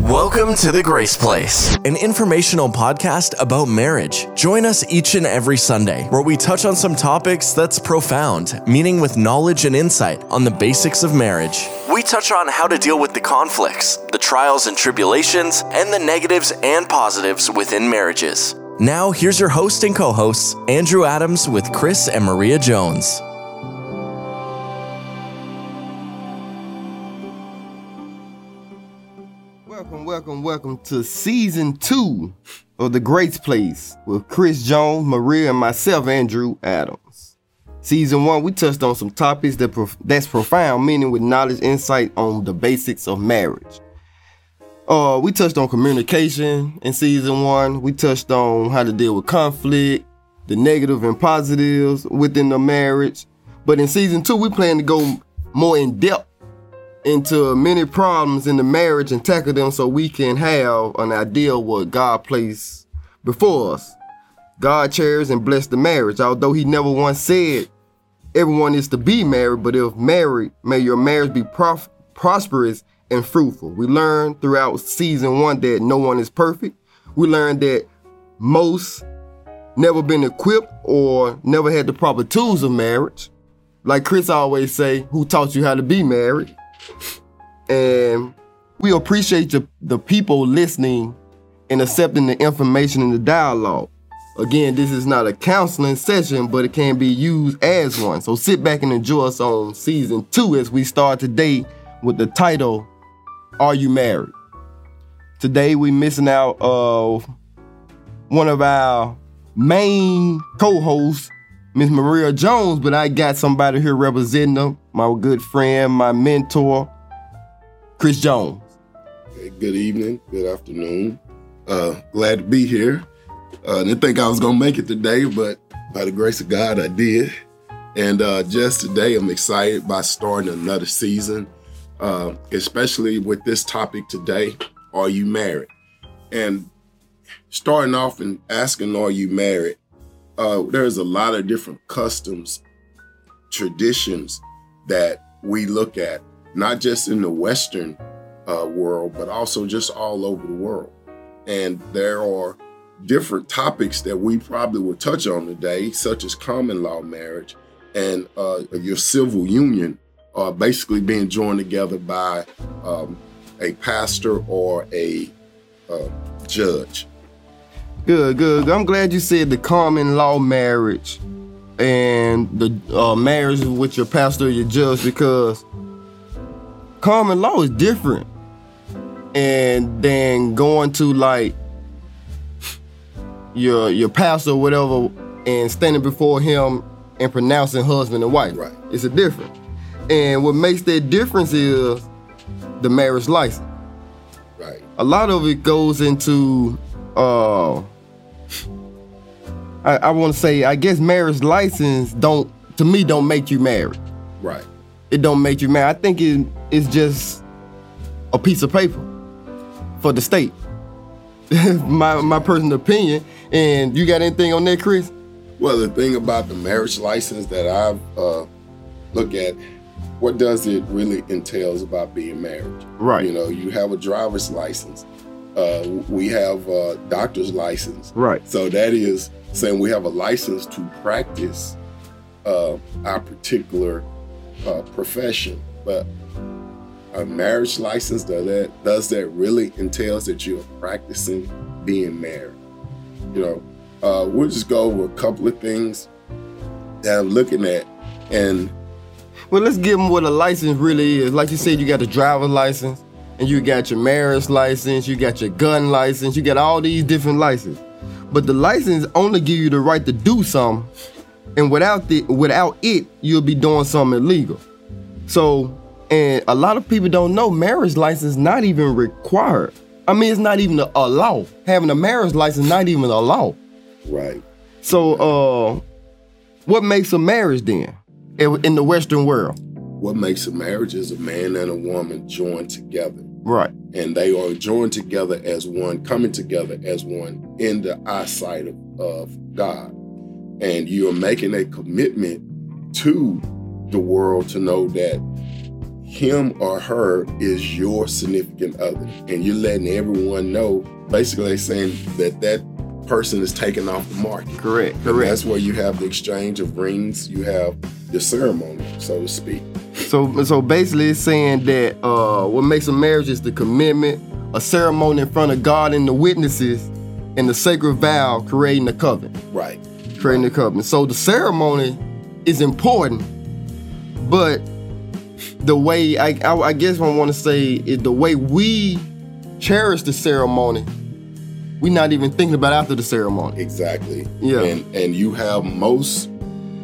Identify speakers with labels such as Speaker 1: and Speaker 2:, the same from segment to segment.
Speaker 1: Welcome to The Grace Place, an informational podcast about marriage. Join us each and every Sunday where we touch on some topics that's profound, meaning with knowledge and insight on the basics of marriage. We touch on how to deal with the conflicts, the trials and tribulations, and the negatives and positives within marriages. Now, here's your host and co hosts, Andrew Adams with Chris and Maria Jones.
Speaker 2: Welcome, welcome, to season two of The Grace Place with Chris Jones, Maria, and myself, Andrew Adams. Season one, we touched on some topics that prof- that's profound, meaning with knowledge, insight on the basics of marriage. Uh, we touched on communication in season one. We touched on how to deal with conflict, the negative and positives within the marriage. But in season two, we plan to go more in depth into many problems in the marriage and tackle them so we can have an idea of what God placed before us. God cherishes and bless the marriage, although He never once said everyone is to be married, but if married, may your marriage be prof- prosperous and fruitful. We learned throughout season one that no one is perfect. We learned that most never been equipped or never had the proper tools of marriage. Like Chris always say, who taught you how to be married? And we appreciate the, the people listening and accepting the information in the dialogue. Again, this is not a counseling session, but it can be used as one. So sit back and enjoy us on season two as we start today with the title, Are You Married? Today we missing out of one of our main co-hosts, Miss Maria Jones, but I got somebody here representing them, my good friend, my mentor, Chris Jones.
Speaker 3: Hey, good evening, good afternoon. Uh, glad to be here. Uh, didn't think I was gonna make it today, but by the grace of God, I did. And uh, just today, I'm excited by starting another season, uh, especially with this topic today: Are you married? And starting off and asking, "Are you married?" Uh, there's a lot of different customs, traditions that we look at, not just in the Western uh, world, but also just all over the world. And there are different topics that we probably will touch on today, such as common law marriage and uh, your civil union, uh, basically being joined together by um, a pastor or a uh, judge.
Speaker 2: Good, good. I'm glad you said the common law marriage and the uh, marriage with your pastor or your judge because common law is different. And then going to like your your pastor or whatever and standing before him and pronouncing husband and wife.
Speaker 3: Right.
Speaker 2: It's a difference. And what makes that difference is the marriage license.
Speaker 3: Right.
Speaker 2: a lot of it goes into uh I, I want to say I guess marriage license don't to me don't make you married.
Speaker 3: Right.
Speaker 2: It don't make you married. I think it it's just a piece of paper for the state. my my personal opinion. And you got anything on that, Chris?
Speaker 3: Well, the thing about the marriage license that I uh, look at, what does it really entails about being married?
Speaker 2: Right.
Speaker 3: You know, you have a driver's license. Uh, we have a doctor's license.
Speaker 2: Right.
Speaker 3: So that is saying we have a license to practice uh, our particular uh, profession. But a marriage license does that does that really entails that you're practicing being married? You know, uh, we'll just go over a couple of things that I'm looking at, and
Speaker 2: Well, let's give them what a license really is. Like you said, you got the driver's license, and you got your marriage license, you got your gun license, you got all these different licenses. But the license only give you the right to do something, and without the without it, you'll be doing something illegal. So, and a lot of people don't know marriage license not even required. I mean, it's not even a, a law. Having a marriage license not even a law.
Speaker 3: right,
Speaker 2: So, uh, what makes a marriage then in in the Western world?
Speaker 3: what makes a marriage is a man and a woman joined together.
Speaker 2: Right.
Speaker 3: and they are joined together as one, coming together as one in the eyesight of, of God. And you are making a commitment to the world to know that him or her is your significant other, and you're letting everyone know. Basically, saying that that person is taken off the market.
Speaker 2: Correct.
Speaker 3: And
Speaker 2: Correct.
Speaker 3: that's where you have the exchange of rings. You have the ceremony, so to speak.
Speaker 2: So so basically, it's saying that uh, what makes a marriage is the commitment, a ceremony in front of God and the witnesses, and the sacred vow creating the covenant.
Speaker 3: Right.
Speaker 2: Creating the covenant. So the ceremony is important, but the way I I, I guess what I want to say is the way we cherish the ceremony, we're not even thinking about after the ceremony.
Speaker 3: Exactly.
Speaker 2: Yeah.
Speaker 3: And and you have most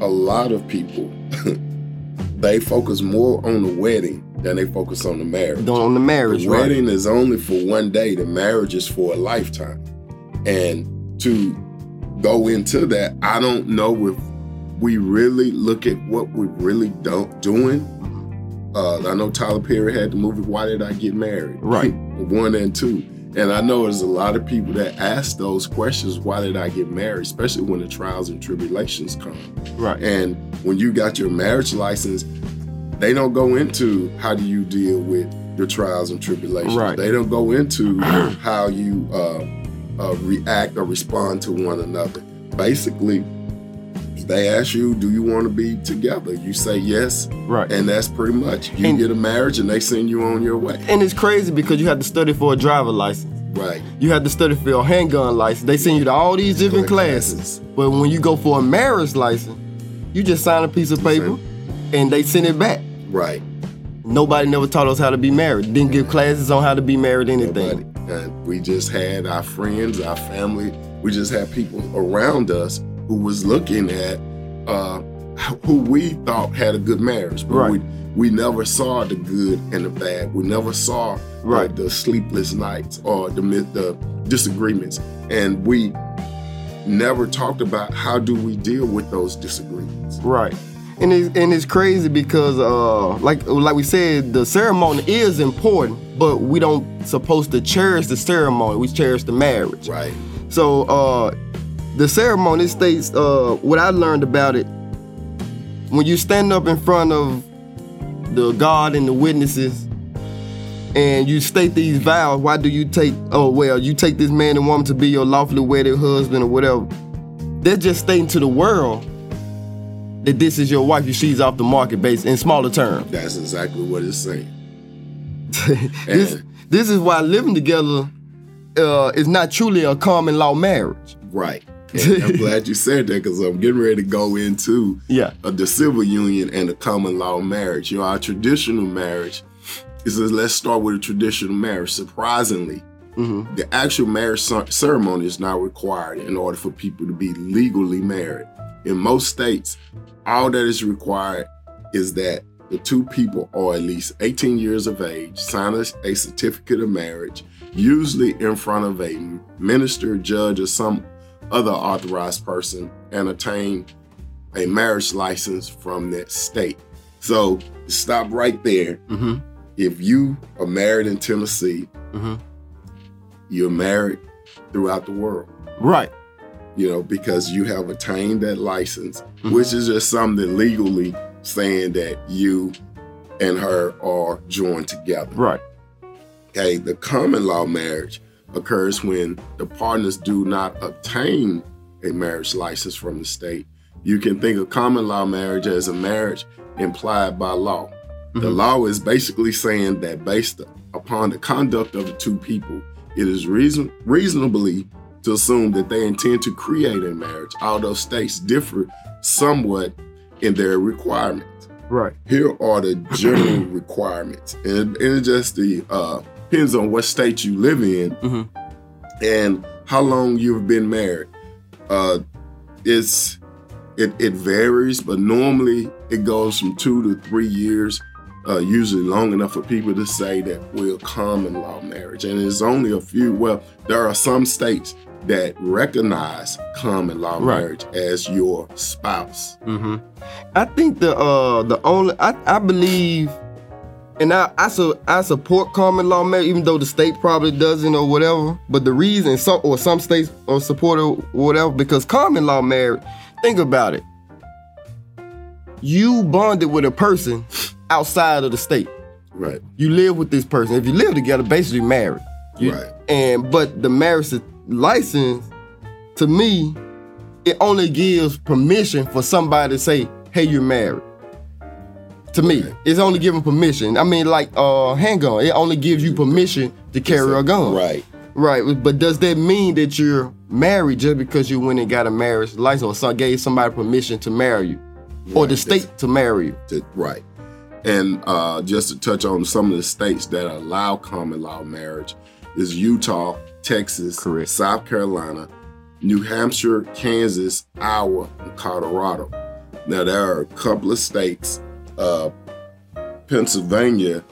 Speaker 3: a lot of people they focus more on the wedding than they focus on the marriage.
Speaker 2: On the marriage,
Speaker 3: The
Speaker 2: right?
Speaker 3: wedding is only for one day. The marriage is for a lifetime. And to go into that, I don't know if we really look at what we're really don't doing. Uh, I know Tyler Perry had the movie "Why Did I Get Married?"
Speaker 2: Right.
Speaker 3: one and two. And I know there's a lot of people that ask those questions. Why did I get married? Especially when the trials and tribulations come.
Speaker 2: Right.
Speaker 3: And when you got your marriage license, they don't go into how do you deal with your trials and tribulations.
Speaker 2: Right.
Speaker 3: They don't go into how you uh, uh, react or respond to one another. Basically, they ask you, "Do you want to be together?" You say yes,
Speaker 2: Right.
Speaker 3: and that's pretty much. You
Speaker 2: And-
Speaker 3: get a marriage, and they send you on your way.
Speaker 2: And it's crazy because you have to study for a driver license.
Speaker 3: Right.
Speaker 2: You have to study for your handgun license. They send you to all these different classes.
Speaker 3: classes.
Speaker 2: But when you go for a marriage license, you just sign a piece of paper and they send it back.
Speaker 3: Right.
Speaker 2: Nobody never taught us how to be married. Didn't give classes on how to be married, anything.
Speaker 3: We just had our friends, our family. We just had people around us who was looking at uh, who we thought had a good marriage, but
Speaker 2: Right.
Speaker 3: we we never saw the good and the bad. We never saw
Speaker 2: Right.
Speaker 3: the, the sleepless nights or the the disagreements, and we never talked about how do we deal with those disagreements.
Speaker 2: Right. And it's, and it's crazy because uh like like we said, the ceremony is important, but we don't supposed to cherish the ceremony. We cherish the marriage.
Speaker 3: Right.
Speaker 2: So uh the ceremony states uh what I learned about it when you stand up in front of the God and the witnesses and you state these vows, why do you take oh well, you take this man and woman to be your lawfully wedded husband or whatever. They're just stating to the world that this is your wife, she's off the market based in smaller terms.
Speaker 3: That's exactly what it's saying.
Speaker 2: this,
Speaker 3: And-
Speaker 2: this is why living together uh, is not truly a common law marriage.
Speaker 3: Right. And I'm glad you said that because I'm getting ready to go into
Speaker 2: Yeah.
Speaker 3: uh, the civil union and the common law marriage. You know, our traditional marriage is let's start with a traditional marriage. Surprisingly,
Speaker 2: Mm-hmm.
Speaker 3: the actual marriage ceremony is not required in order for people to be legally married. In most states, all that is required is that the two people are at least 18 years of age, sign a, a certificate of marriage, usually in front of a minister, judge, or some other authorized person, and obtain a marriage license from that state. So stop right there.
Speaker 2: Mm-hmm.
Speaker 3: If you are married in Tennessee,
Speaker 2: Mhm.
Speaker 3: you're married throughout the world
Speaker 2: Right.
Speaker 3: you know, because you have attained that license,
Speaker 2: Mhm.
Speaker 3: which is just something legally saying that you and her are joined together.
Speaker 2: Right.
Speaker 3: Okay, the common law marriage occurs when the partners do not obtain a marriage license from the state. You can think of common law marriage as a marriage implied by law. The
Speaker 2: Mhm.
Speaker 3: law is basically saying that based upon the conduct of the two people, it is reason reasonably to assume that they intend to create a marriage, although states differ somewhat in their requirements.
Speaker 2: Right.
Speaker 3: Here are the general requirements, and, and just the uh, depends on what state you live in
Speaker 2: Mhm.
Speaker 3: and how long you've been married. Uh, it's it, it varies, but normally it goes from two to three years, uh, usually long enough for people to say that we're common law marriage. And there's only a few, well, there are some states that recognize common law
Speaker 2: Right.
Speaker 3: marriage as your spouse.
Speaker 2: Mm-hmm. I think the uh the only I, I believe and I I, su- I support common law marriage even though the state probably doesn't or whatever. But the reason some or some states are support or whatever because common law marriage. Think about it. You bonded with a person outside of the state.
Speaker 3: Right.
Speaker 2: You live with this person. If you live together, basically married. You-
Speaker 3: Right.
Speaker 2: And but the marriage license, to me, it only gives permission for somebody to say, "Hey, you're married." To me, it's only giving permission. I mean, like uh, handgun, it only gives you permission to carry a gun.
Speaker 3: Right.
Speaker 2: Right. But does that mean that you're married just because you went and got a marriage license or some, gave somebody permission to marry you, or the state to marry you?
Speaker 3: To, right. And uh, just to touch on some of the states that allow common law marriage is Utah, Texas,
Speaker 2: Correct.
Speaker 3: South Carolina, New Hampshire, Kansas, Iowa, and Colorado. Now there are a couple of states, uh, Pennsylvania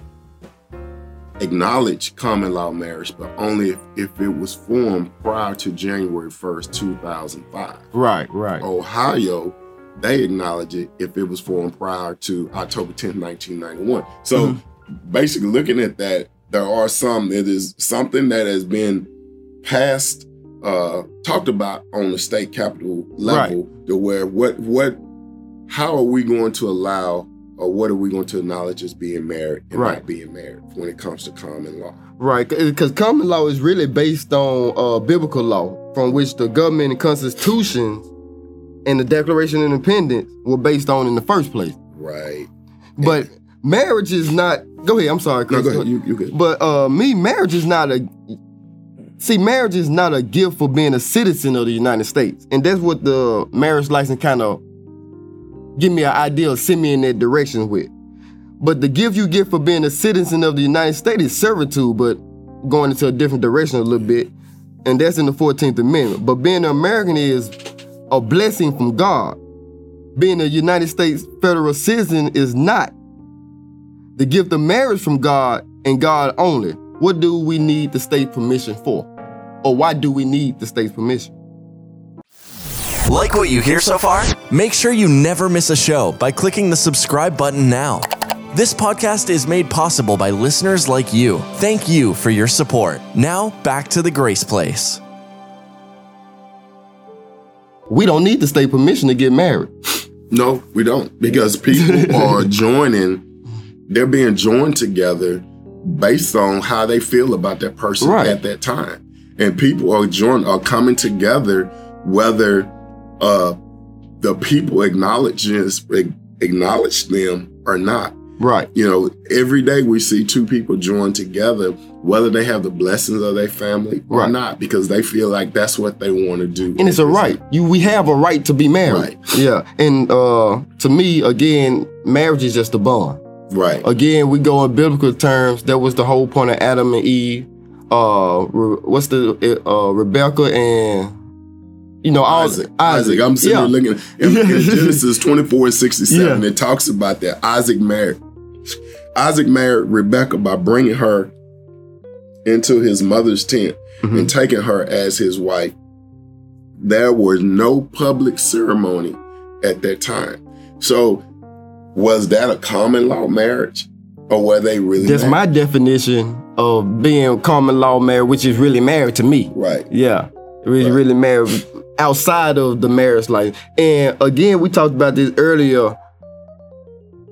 Speaker 3: acknowledged common law marriage, but only if, if it was formed prior to January 1st, 2005.
Speaker 2: Right. Right.
Speaker 3: Ohio, they acknowledge it if it was formed prior to October 10th, 1991. So basically, looking at that, there are some, it is something that has been passed, uh, talked about on the state capital level, to where what, what, how are we going to allow or what are we going to acknowledge as being married and
Speaker 2: Right.
Speaker 3: not being married when it comes to common law?
Speaker 2: Right, because common law is really based on uh, biblical law, from which the government and constitutions and the Declaration of Independence were based on in the first place.
Speaker 3: Right.
Speaker 2: But marriage is not. Go ahead. I'm sorry,
Speaker 3: No, go ahead. You, you good.
Speaker 2: But uh, me, marriage is not a. See, marriage is not a gift for being a citizen of the United States, and that's what the marriage license kind of give me an idea of send me in that direction with. But the gift you get for being a citizen of the United States is servitude, but going into a different direction a little bit, and that's in the 14th Amendment. But being an American is a blessing from God. Being a United States federal citizen is not. The gift of marriage from God and God only. What do we need the state permission for? Or why do we need the state's permission?
Speaker 1: Like what you hear so far? Make sure you never miss a show by clicking the subscribe button now. This podcast is made possible by listeners like you. Thank you for your support. Now, back to the Grace Place.
Speaker 2: We don't need the state permission to get married.
Speaker 3: No, we don't. Because people are joining, they're being joined together based on how they feel about that person
Speaker 2: Right.
Speaker 3: at that time. And people are joined are coming together whether uh the people acknowledges acknowledge them or not.
Speaker 2: Right.
Speaker 3: You know, every day we see two people joined together, whether they have the blessings of their family or
Speaker 2: Right.
Speaker 3: not, because they feel like that's what they want to do.
Speaker 2: And it's a right. You we have a right to be married.
Speaker 3: Right.
Speaker 2: Yeah. And uh to me, again, marriage is just a bond.
Speaker 3: Right.
Speaker 2: Again, we go in biblical terms. That was the whole point of Adam and Eve. Uh, what's the uh Rebecca and you know all
Speaker 3: Isaac. Isaac. I'm sitting
Speaker 2: Yeah.
Speaker 3: looking in, in Genesis 24 and 67.
Speaker 2: Yeah.
Speaker 3: It talks about that. Isaac married. Isaac married Rebecca by bringing her into his mother's tent
Speaker 2: Mhm.
Speaker 3: and taking her as his wife. There was no public ceremony at that time. So, was that a common law marriage, or were they really?
Speaker 2: That's my definition of being common law married, which is really married to me.
Speaker 3: right.
Speaker 2: Yeah. Really,
Speaker 3: Right.
Speaker 2: really married outside of the marriage life. And again, we talked about this earlier.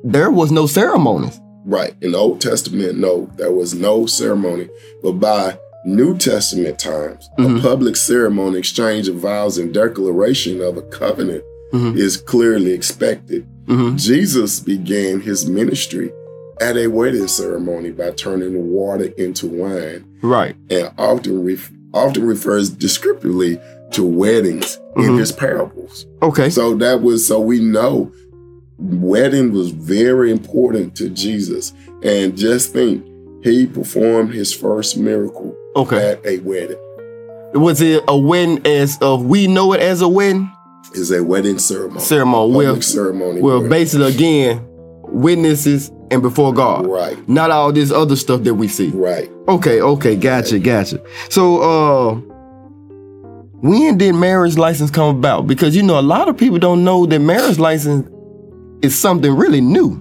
Speaker 2: There was no ceremonies.
Speaker 3: Right. In the Old Testament, no, there was no ceremony. But by New Testament times,
Speaker 2: Mhm.
Speaker 3: a public ceremony, exchange of vows, and declaration of a covenant
Speaker 2: Mhm.
Speaker 3: is clearly expected.
Speaker 2: Mhm.
Speaker 3: Jesus began his ministry at a wedding ceremony by turning the water into wine
Speaker 2: Right.
Speaker 3: and often, ref- often refers descriptively to weddings in
Speaker 2: Mhm.
Speaker 3: his parables.
Speaker 2: Okay.
Speaker 3: So that was so we know wedding was very important to Jesus. And just think, he performed his first miracle
Speaker 2: Okay.
Speaker 3: at a wedding.
Speaker 2: Was it a wedding as of we know it as a wedding
Speaker 3: Is a wedding ceremony.
Speaker 2: ceremony? Well,
Speaker 3: ceremony.
Speaker 2: well,
Speaker 3: where-
Speaker 2: basically again, witnesses and before God.
Speaker 3: right,
Speaker 2: Not all this other stuff that we see.
Speaker 3: right.
Speaker 2: Okay, okay, gotcha, gotcha. So, uh, when did marriage license come about? Because you know, a lot of people don't know that marriage license is something really new.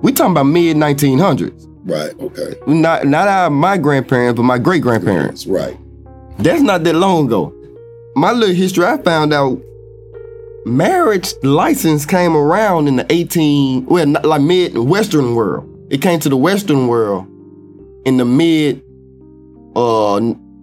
Speaker 2: We talking about mid 1900s.
Speaker 3: Right. Okay.
Speaker 2: Not not our my grandparents, but my great grandparents.
Speaker 3: Right.
Speaker 2: That's not that long ago. My little history, I found out marriage license came around in the 18, well, not like mid Western world. It came to the Western world in the mid uh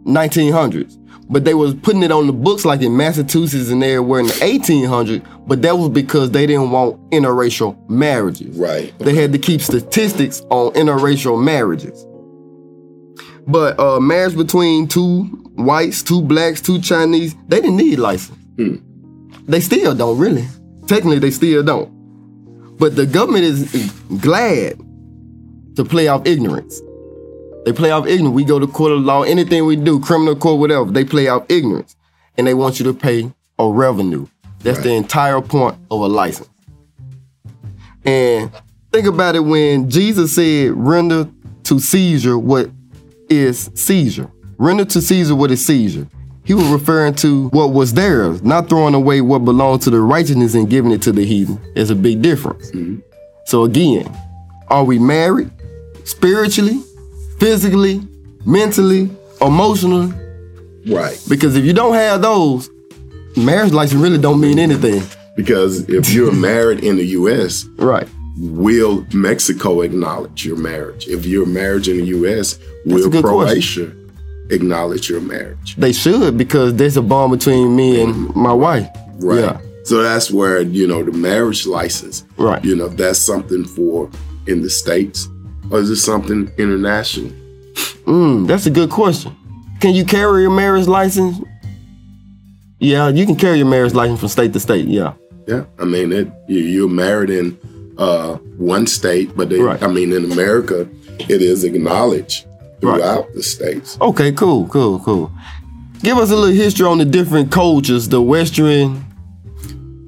Speaker 2: 1900s. But they was putting it on the books like in Massachusetts and everywhere in the 1800s. But that was because they didn't want interracial marriages.
Speaker 3: Right.
Speaker 2: They had to keep statistics on interracial marriages. But uh, marriage between two whites, two blacks, two Chinese, they didn't need license. They still don't really. Technically, they still don't. But the government is glad to play off ignorance. They play off ignorance. We go to court of law, anything we do, criminal court, whatever, they play off ignorance. And they want you to pay a revenue. That's the entire point of a license. And think about it when Jesus said, render to Caesar what is Caesar. Render to Caesar what is Caesar. He was referring to what was theirs, not throwing away what belonged to the righteousness and giving it to the heathen. There's a big difference. Mm-hmm. So again, are we married spiritually, physically, mentally, emotionally?
Speaker 3: Right.
Speaker 2: Because if you don't have those, marriage license really don't mean anything.
Speaker 3: Because if you're married in the U.S.,
Speaker 2: Right.
Speaker 3: will Mexico acknowledge your marriage? If you're married in the U.S., will Croatia acknowledge your marriage?
Speaker 2: They should because there's a bond between me and mm-hmm. my wife.
Speaker 3: Right.
Speaker 2: Yeah.
Speaker 3: So that's where, you know, the marriage license,
Speaker 2: Right.
Speaker 3: you know, that's something for in the States or is it something international?
Speaker 2: Mm, that's a good question. Can you carry your marriage license? Yeah, you can carry your marriage license from state to state. Yeah.
Speaker 3: Yeah. I mean, it, you- you're married in uh, one state, but they,
Speaker 2: Right.
Speaker 3: I mean, in America, it is acknowledged
Speaker 2: Right.
Speaker 3: throughout the states.
Speaker 2: Okay, cool, cool, cool. Give us a little history on the different cultures, the Western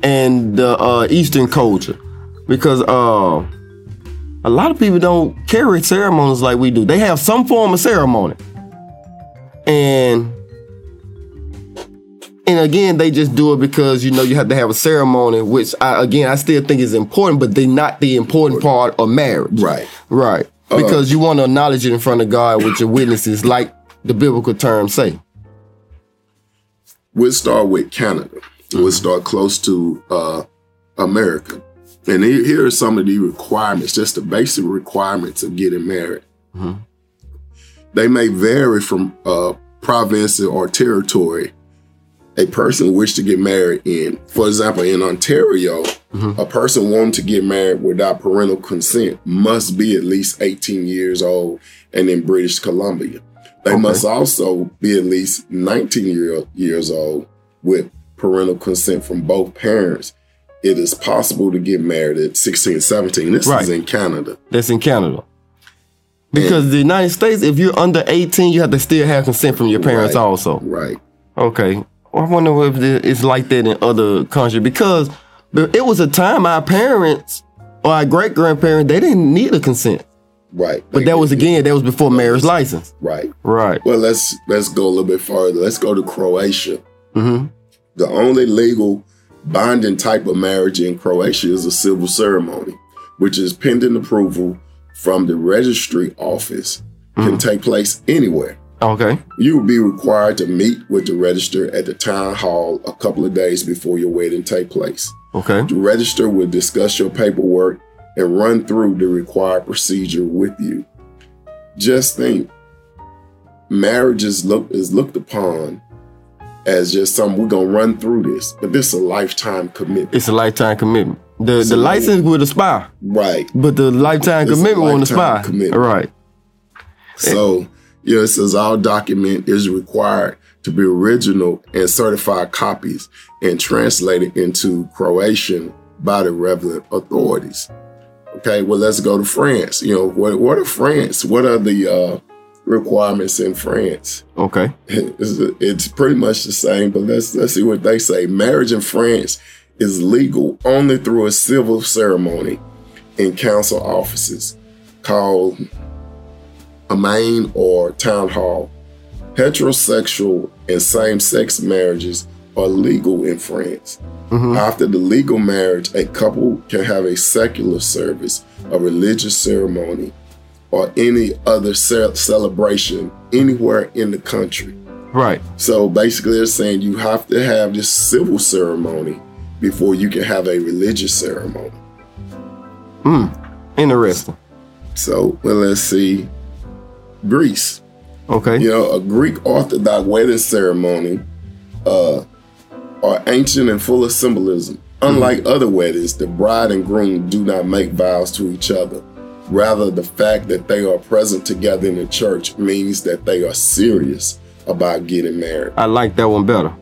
Speaker 2: and the uh, Eastern culture, because uh, a lot of people don't carry ceremonies like we do. They have some form of ceremony, and and again, they just do it because you know you have to have a ceremony, which I, again I still think is important, but they're not the important part of marriage.
Speaker 3: Right.
Speaker 2: Right. Because you want to acknowledge it in front of God with your witnesses, like the biblical terms say.
Speaker 3: We'll start with Canada. We'll start close to uh, America. And here, are some of the requirements, just the basic requirements of getting married. They may vary from uh, province or territory a person wish to get married in. For example, in Ontario, a person wanting to get married without parental consent must be at least 18 years old. And in British Columbia, they must also be at least 19 year, years old with parental consent from both parents. It is possible to get married at 16, 17. This
Speaker 2: Right.
Speaker 3: is in Canada.
Speaker 2: That's in Canada. Because the United States, if you're under 18, you have to still have consent from your parents
Speaker 3: Right.
Speaker 2: also.
Speaker 3: Right.
Speaker 2: Okay. I wonder if it's like that in other countries because it was a time our parents or our great grandparents, they didn't need a consent.
Speaker 3: Right.
Speaker 2: But that was again, that was before marriage license.
Speaker 3: right.
Speaker 2: Right.
Speaker 3: Well, let's let's go a little bit further. Let's go to Croatia.
Speaker 2: hmm
Speaker 3: The only legal binding type of marriage in Croatia is a civil ceremony, which is pending approval from the registry office. Can hmm. take place anywhere.
Speaker 2: Okay.
Speaker 3: You will be required to meet with the register at the town hall a couple of days before your wedding take place.
Speaker 2: Okay.
Speaker 3: The register will discuss your paperwork and run through the required procedure with you. Just think, marriage is, look, is looked upon as just something we're gonna run through this, but this is a lifetime commitment.
Speaker 2: It's a lifetime commitment. The
Speaker 3: So-
Speaker 2: the license would expire,
Speaker 3: Right.
Speaker 2: but the lifetime
Speaker 3: It's
Speaker 2: commitment won't
Speaker 3: lifetime
Speaker 2: expire.
Speaker 3: commitment.
Speaker 2: Right.
Speaker 3: So, you know, it says all document is required to be original and certified copies and translated into Croatian by the relevant authorities. Okay, well, let's go to France. You know, what, what are France? What are the uh, requirements in France?
Speaker 2: Okay.
Speaker 3: It's, it's pretty much the same, but let's let's see what they say. Marriage in France is legal only through a civil ceremony in council offices called a mairie or town hall. Heterosexual and same-sex marriages are legal in France. Mm-hmm. After the legal marriage, a couple can have a secular service, a religious ceremony, or any other ce- celebration anywhere in the country.
Speaker 2: Right.
Speaker 3: So basically, they're saying you have to have this civil ceremony before you can have a religious ceremony. Hmm.
Speaker 2: Interesting.
Speaker 3: So, well, let's see. Greece.
Speaker 2: Okay.
Speaker 3: You know, a Greek Orthodox wedding ceremony uh, are ancient and full of symbolism. Unlike other weddings, the bride and groom do not make vows to each other. Rather, the fact that they are present together in the church means that they are serious about getting married.
Speaker 2: I like that one better.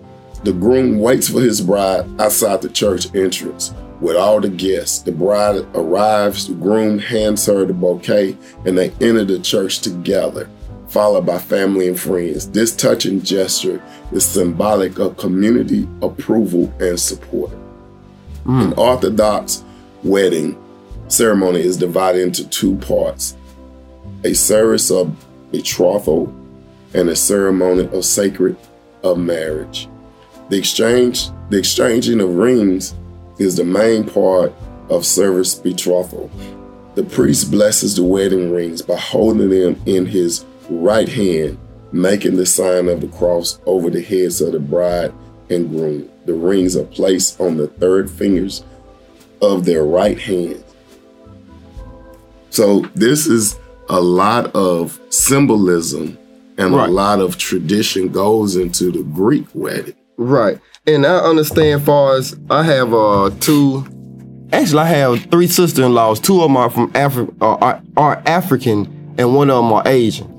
Speaker 3: The groom waits for his bride outside the church entrance with all the guests. The bride arrives, the groom hands her the bouquet, and they enter the church together, followed by family and friends. This touching gesture is symbolic of community approval and support. Mm. An Orthodox wedding ceremony is divided into two parts a service of betrothal and a ceremony of sacred of marriage. The exchange, the exchanging of rings is the main part of service betrothal. The priest blesses the wedding rings by holding them in his right hand, making the sign of the cross over the heads of the bride and groom. The rings are placed on the third fingers of their right hand. So this is a lot of symbolism and
Speaker 2: Right.
Speaker 3: a lot of tradition goes into the Greek wedding.
Speaker 2: Right. And I understand far as I have uh two actually I have three sister in laws. Two of them are from Africa are, are African and one of them are Asian.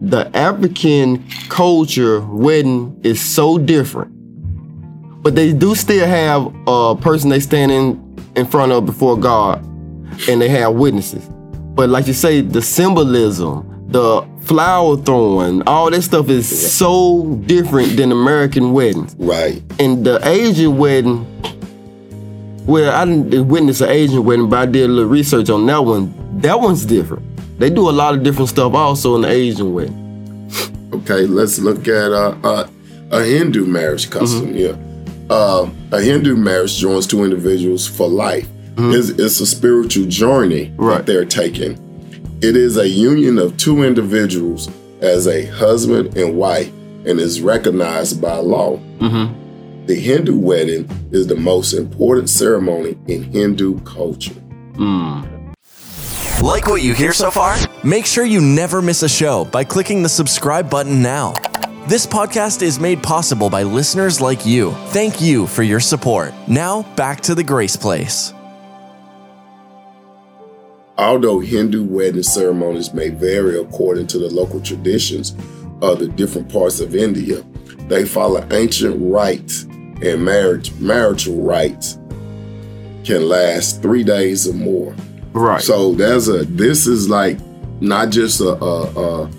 Speaker 2: The African culture wedding is so different. But they do still have a person they stand in in front of before God and they have witnesses. But like you say, the symbolism, the flower throwing, all that stuff is so different than American weddings.
Speaker 3: Right.
Speaker 2: And the Asian wedding, well, I didn't witness an Asian wedding, but I did a little research on that one. That one's different. They do a lot of different stuff also in the Asian wedding.
Speaker 3: Okay, let's look at uh, uh, a Hindu marriage custom. Yeah, uh, a Hindu marriage joins two individuals for life. Mm-hmm. It's, it's a spiritual journey
Speaker 2: Right.
Speaker 3: that they're taking. It is a union of two individuals as a husband and wife, and is recognized by law. Mm-hmm. The Hindu wedding is the most important ceremony in Hindu culture. Mm.
Speaker 1: Like what you hear so far? Make sure you never miss a show by clicking the subscribe button now. This podcast is made possible by listeners like you. Thank you for your support. Now, back to the Grace Place.
Speaker 3: Although Hindu wedding ceremonies may vary according to the local traditions of the different parts of India, they follow ancient rites and marriage marital rites can last three days or more.
Speaker 2: Right.
Speaker 3: So there's a this is like not just a, a, a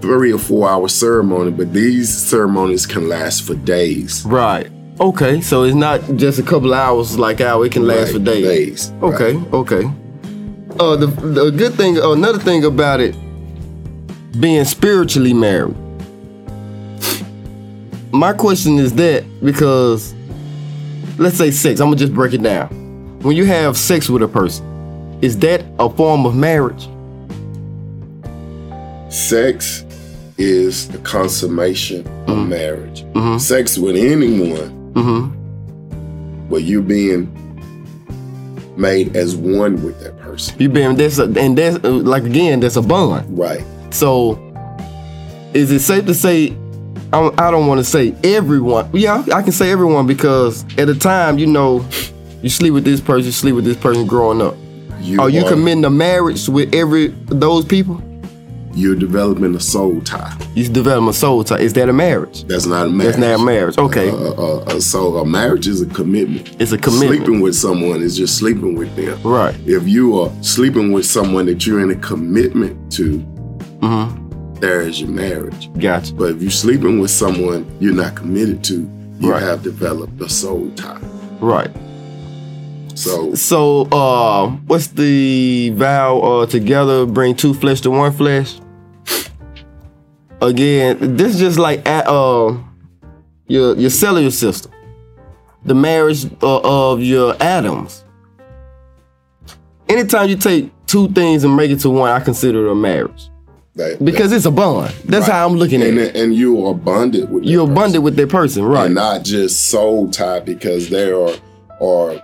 Speaker 3: three or four hour ceremony, but these ceremonies can last for days.
Speaker 2: right. Okay. So it's not just a couple hours like how it can last
Speaker 3: Right,
Speaker 2: for days.
Speaker 3: days,
Speaker 2: Okay. Okay. Uh, the the good thing, another thing about it, being spiritually married. My question is that because, let's say sex. I'm gonna just break it down. When you have sex with a person, is that a form of marriage?
Speaker 3: Sex is the consummation of
Speaker 2: Mm-hmm.
Speaker 3: marriage. Sex with anyone,
Speaker 2: Mm-hmm.
Speaker 3: but you're being made as one with that person.
Speaker 2: You been that's a, and that's uh, like again that's a bond.
Speaker 3: Right.
Speaker 2: So, is it safe to say? I don't, I don't want to say everyone. Yeah, I can say everyone because at the time, you know, you sleep with this person, you sleep with this person growing up.
Speaker 3: You
Speaker 2: Are you committing a marriage with every those people?
Speaker 3: You're developing a soul tie.
Speaker 2: You develop a soul tie. Is that a marriage?
Speaker 3: That's not a marriage.
Speaker 2: That's not a marriage. Okay,
Speaker 3: Uh, uh, uh, so a marriage is a commitment.
Speaker 2: it's a commitment.
Speaker 3: Sleeping with someone is just sleeping with them.
Speaker 2: Right.
Speaker 3: If you are sleeping with someone that you're in a commitment to,
Speaker 2: Mm-hmm.
Speaker 3: there is your marriage.
Speaker 2: Gotcha.
Speaker 3: But if you're sleeping with someone you're not committed to, you
Speaker 2: Right.
Speaker 3: have developed a soul tie.
Speaker 2: Right.
Speaker 3: So
Speaker 2: So, uh, what's the vow? Uh, together bring two flesh to one flesh. Again, this is just like at, uh, your your cellular system, the marriage uh, of your atoms. Anytime you take two things and make it to one, I consider it a marriage
Speaker 3: that,
Speaker 2: because it's a bond. That's
Speaker 3: Right.
Speaker 2: how I'm looking at it.
Speaker 3: and you are bonded with that
Speaker 2: You're
Speaker 3: person.
Speaker 2: bonded with that person, right?
Speaker 3: and not just soul tie because there are are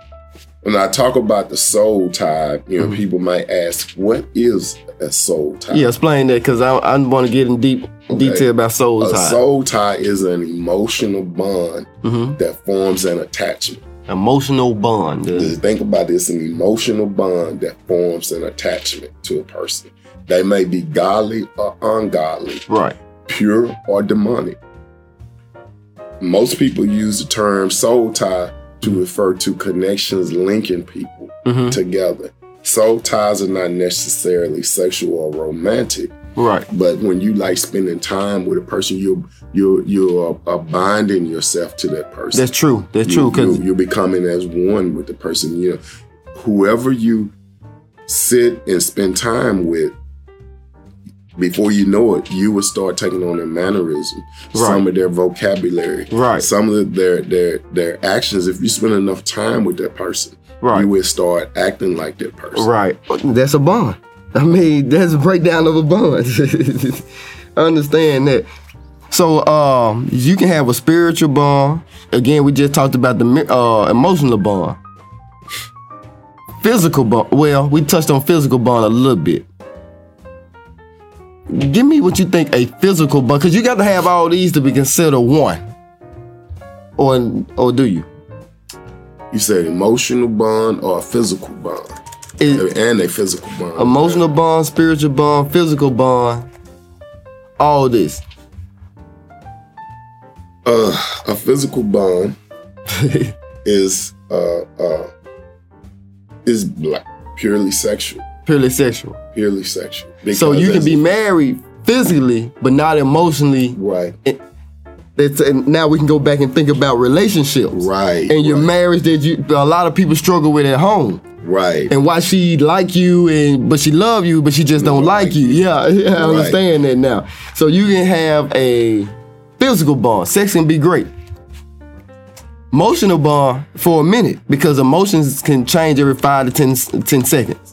Speaker 3: when I talk about the soul tie, you
Speaker 2: Mm-hmm.
Speaker 3: know, people might ask, what is a soul tie?
Speaker 2: Yeah, explain that because I, I want to get in deep detail about soul
Speaker 3: A
Speaker 2: tie.
Speaker 3: A soul tie is an emotional bond
Speaker 2: Mhm.
Speaker 3: that forms an attachment.
Speaker 2: Emotional bond.
Speaker 3: think about this an emotional bond that forms an attachment to a person. They may be godly or ungodly,
Speaker 2: Right.
Speaker 3: pure or demonic. Most people use the term soul tie to refer to connections linking people
Speaker 2: Mhm.
Speaker 3: together. Soul ties are not necessarily sexual or romantic,
Speaker 2: Right.
Speaker 3: but when you like spending time with a person, you're you're you're uh, binding yourself to that person.
Speaker 2: That's true. That's
Speaker 3: You-
Speaker 2: true. Because
Speaker 3: you, you're becoming as one with the person. You know, whoever you sit and spend time with, before you know it, you will start taking on their mannerism, some of their vocabulary,
Speaker 2: Right.
Speaker 3: some of their their their actions. If you spend enough time with that person,
Speaker 2: Right.
Speaker 3: you will start acting like that person.
Speaker 2: Right. That's a bond. I mean, that's a breakdown of a bond. I understand that. So, um, you can have a spiritual bond. Again, we just talked about the uh, emotional bond. Physical bond. Well, we touched on physical bond a little bit. Give me what you think a physical bond, because you got to have all these to be considered one. Or, or do you?
Speaker 3: You said emotional bond or a physical bond,
Speaker 2: Is-
Speaker 3: and a physical bond.
Speaker 2: emotional bond, spiritual bond, physical bond, all this.
Speaker 3: Uh, a physical bond is uh uh is black, purely sexual,
Speaker 2: Purely sexual.
Speaker 3: purely sexual.
Speaker 2: So you can be married physically, but not emotionally.
Speaker 3: right,
Speaker 2: It's, and now we can go back and think about relationships.
Speaker 3: right,
Speaker 2: And your
Speaker 3: right,
Speaker 2: marriage that you a lot of people struggle with at home.
Speaker 3: right,
Speaker 2: And why she like you and but she love you, but she just don't like you. Yeah, yeah, I
Speaker 3: Right.
Speaker 2: understand that now. So you can have a physical bond. Sex can be great. Emotional bond for a minute because emotions can change every five to 10, 10 seconds.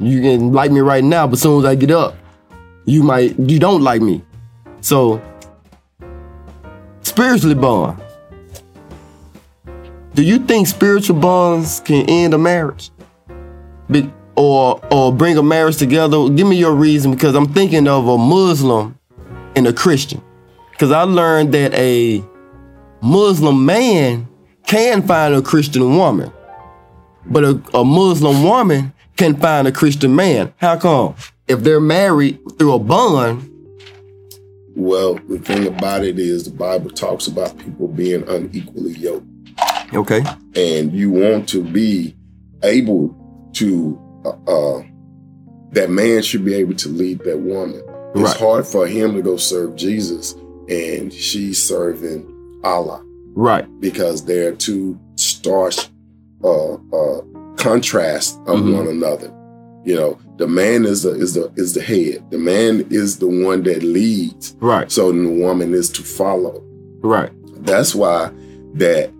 Speaker 2: You can like me right now, but as soon as I get up, you might you don't like me. So spiritually bond. Do you think spiritual bonds can end a marriage? Or or bring a marriage together? Give me your reason because I'm thinking of a Muslim and a Christian. Because I learned that a Muslim man can find a Christian woman, but a, a Muslim woman can find a Christian man. How come? If they're married through a bond,
Speaker 3: Well, the thing about it is, the Bible talks about people being unequally yoked,
Speaker 2: okay,
Speaker 3: and you want to be able to. Uh, uh that man should be able to lead that woman. It's
Speaker 2: Right.
Speaker 3: hard for him to go serve Jesus, and she's serving Allah.
Speaker 2: right,
Speaker 3: because they're two stark uh, uh, contrasts of
Speaker 2: Mhm.
Speaker 3: one another. You know, the man is the is the is the head. The man is the one that leads.
Speaker 2: right,
Speaker 3: So the woman is to follow.
Speaker 2: right,
Speaker 3: That's why that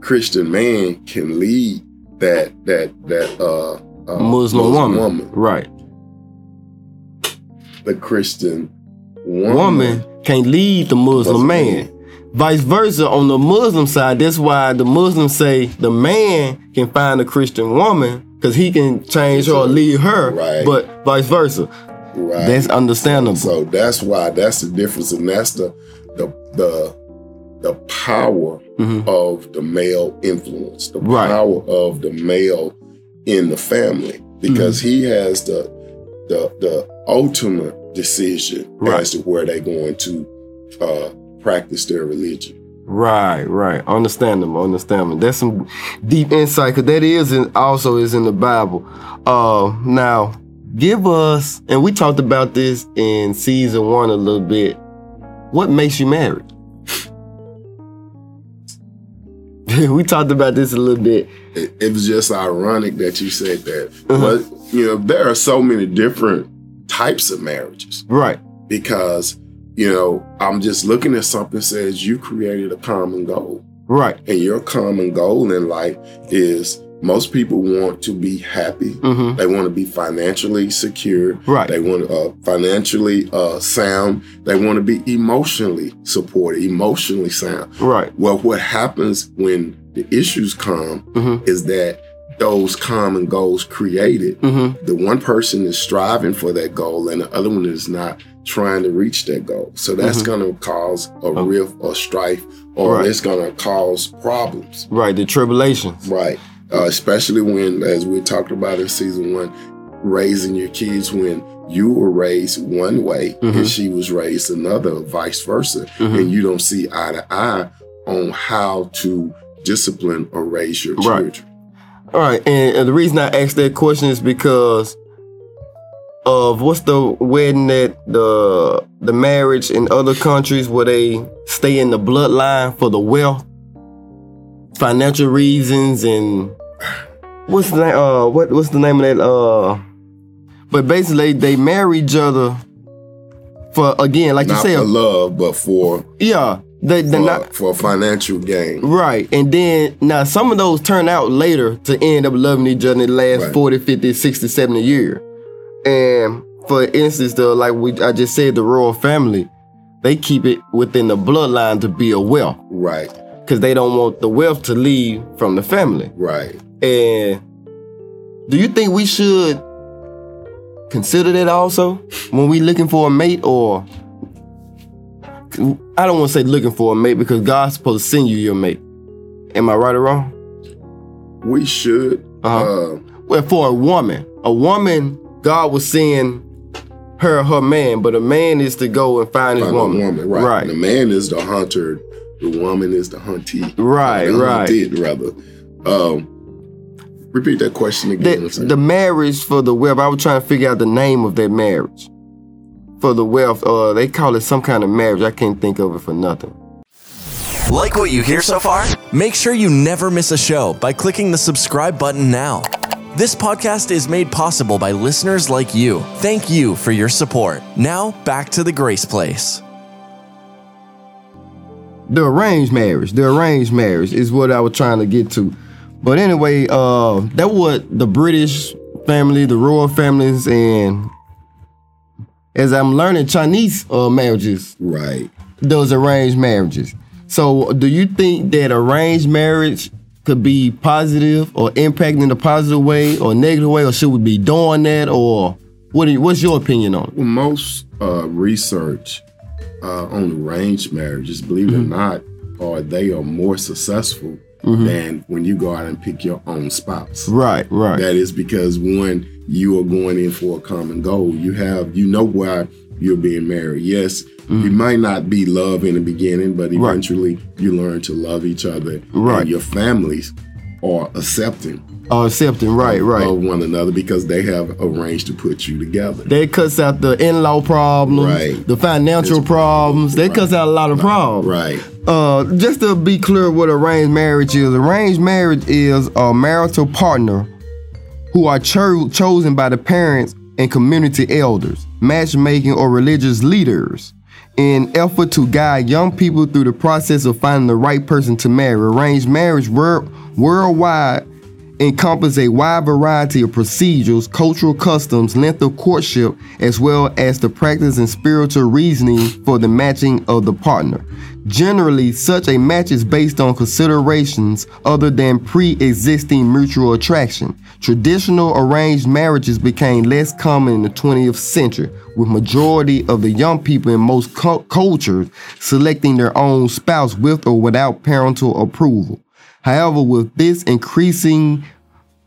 Speaker 3: Christian man can lead that that that uh, uh
Speaker 2: Muslim, woman. right.
Speaker 3: The Christian woman.
Speaker 2: woman can lead the Muslim
Speaker 3: Muslim
Speaker 2: man. Vice versa, on the Muslim side, that's why the Muslims say the man can find a Christian woman because he can change her or lead her,
Speaker 3: Right.
Speaker 2: but vice versa.
Speaker 3: Right.
Speaker 2: That's understandable.
Speaker 3: So that's why that's the difference, and that's the the the the power
Speaker 2: Mhm.
Speaker 3: of the male influence, the
Speaker 2: Right.
Speaker 3: power of the male in the family, because
Speaker 2: Mm-hmm.
Speaker 3: he has the the the ultimate decision
Speaker 2: Right.
Speaker 3: as to where they're going to uh, practice their religion.
Speaker 2: Right, right. Understand them. Understand them. That's some deep insight because that is in, also is in the Bible. Uh, now, give us, and we talked about this in season one a little bit. What makes you married? we talked about this a little bit.
Speaker 3: It, it was just ironic that you said that,
Speaker 2: Uh-huh.
Speaker 3: but you know there are so many different types of marriages.
Speaker 2: Right,
Speaker 3: because you know i'm just looking at something that says you created a common goal
Speaker 2: right.
Speaker 3: and your common goal in life is most people want to be happy
Speaker 2: Mm-hmm.
Speaker 3: they want to be financially secure
Speaker 2: Right.
Speaker 3: they want to uh, financially uh, sound they want to be emotionally supported emotionally sound
Speaker 2: Right.
Speaker 3: well what happens when the issues come
Speaker 2: Mhm.
Speaker 3: is that those common goals created,
Speaker 2: Mm-hmm.
Speaker 3: the one person is striving for that goal and the other one is not trying to reach that goal. So that's
Speaker 2: Mhm.
Speaker 3: going to cause a
Speaker 2: Oh.
Speaker 3: rift or strife, or
Speaker 2: Right.
Speaker 3: it's going to cause problems.
Speaker 2: Right, the tribulations.
Speaker 3: Right. Uh, especially when, as we talked about in season one, raising your kids when you were raised one way
Speaker 2: Mhm.
Speaker 3: and she was raised another, vice versa,
Speaker 2: Mhm.
Speaker 3: and you don't see eye to eye on how to discipline or raise your
Speaker 2: Right.
Speaker 3: children.
Speaker 2: All right, and, and the reason I asked that question is because of what's the wedding that the the marriage in other countries where they stay in the bloodline for the wealth, financial reasons, and what's the name? Uh, what what's the name of that? Uh, but basically they marry each other for again, like
Speaker 3: Not
Speaker 2: you said,
Speaker 3: for love, but for
Speaker 2: yeah, they they're
Speaker 3: for,
Speaker 2: not
Speaker 3: for financial gain.
Speaker 2: Right. And then now some of those turn out later to end up loving each other in the last
Speaker 3: Right.
Speaker 2: 40, 50, 60, 70 years. And for instance, though, like we I just said, the royal family, they keep it within the bloodline to be a wealth.
Speaker 3: Right,
Speaker 2: Because they don't want the wealth to leave from the family.
Speaker 3: right.
Speaker 2: And do you think we should consider that also when we looking for a mate or I don't want to say looking for a mate because God's supposed to send you your mate. Am I right or wrong?
Speaker 3: We should.
Speaker 2: Uh-huh.
Speaker 3: Uh,
Speaker 2: Well, for a woman, a woman, God was send her her man, but a man is to go and find his
Speaker 3: find a
Speaker 2: woman.
Speaker 3: woman, right.
Speaker 2: Right.
Speaker 3: The man is the hunter. The woman is the huntee.
Speaker 2: Right,
Speaker 3: The
Speaker 2: right.
Speaker 3: hunted, rather. Um, repeat that question again.
Speaker 2: The, the marriage for the wealth, I was trying to figure out the name of that marriage. For the wealth, uh, they call it some kind of marriage. I can't think of it for nothing.
Speaker 1: Like what you hear so far? Make sure you never miss a show by clicking the subscribe button now. This podcast is made possible by listeners like you. Thank you for your support. Now, back to the Grace Place.
Speaker 2: The arranged marriage, the arranged marriage is what I was trying to get to. But anyway, uh, that what the British family, the royal families, and as I'm learning Chinese uh, marriages,
Speaker 3: right.
Speaker 2: those arranged marriages. So, do you think that arranged marriage could be positive or impact in a positive way or negative way, or should we be doing that, or what? you- what's your opinion on it?
Speaker 3: Well, most uh, research uh, on arranged marriages, believe it or not, are they are more successful than when you go out and pick your own spouse.
Speaker 2: Right, right,
Speaker 3: That is because one, you are going in for a common goal. You have, you know why you're being married. Yes, you might not be love in the beginning, but eventually you learn to love each other.
Speaker 2: Right.
Speaker 3: And your families are accepting
Speaker 2: uh, accepting, right, right.
Speaker 3: of one another because they have arranged to put you together.
Speaker 2: That cuts out the in-law problems,
Speaker 3: Right.
Speaker 2: the financial problems. That cuts out a lot of problems.
Speaker 3: Right.
Speaker 2: Uh, just to be clear, what arranged marriage is: arranged marriage is a marital partner who are cho- chosen by the parents and community elders, matchmaking or religious leaders, in effort to guide young people through the process of finding the right person to marry. Arranged marriage wor- worldwide encompass a wide variety of procedures, cultural customs, length of courtship, as well as the practice and spiritual reasoning for the matching of the partner. Generally, such a match is based on considerations other than pre-existing mutual attraction. Traditional arranged marriages became less common in the 20th century, with majority of the young people in most cu- cultures selecting their own spouse with or without parental approval. However, with this increasing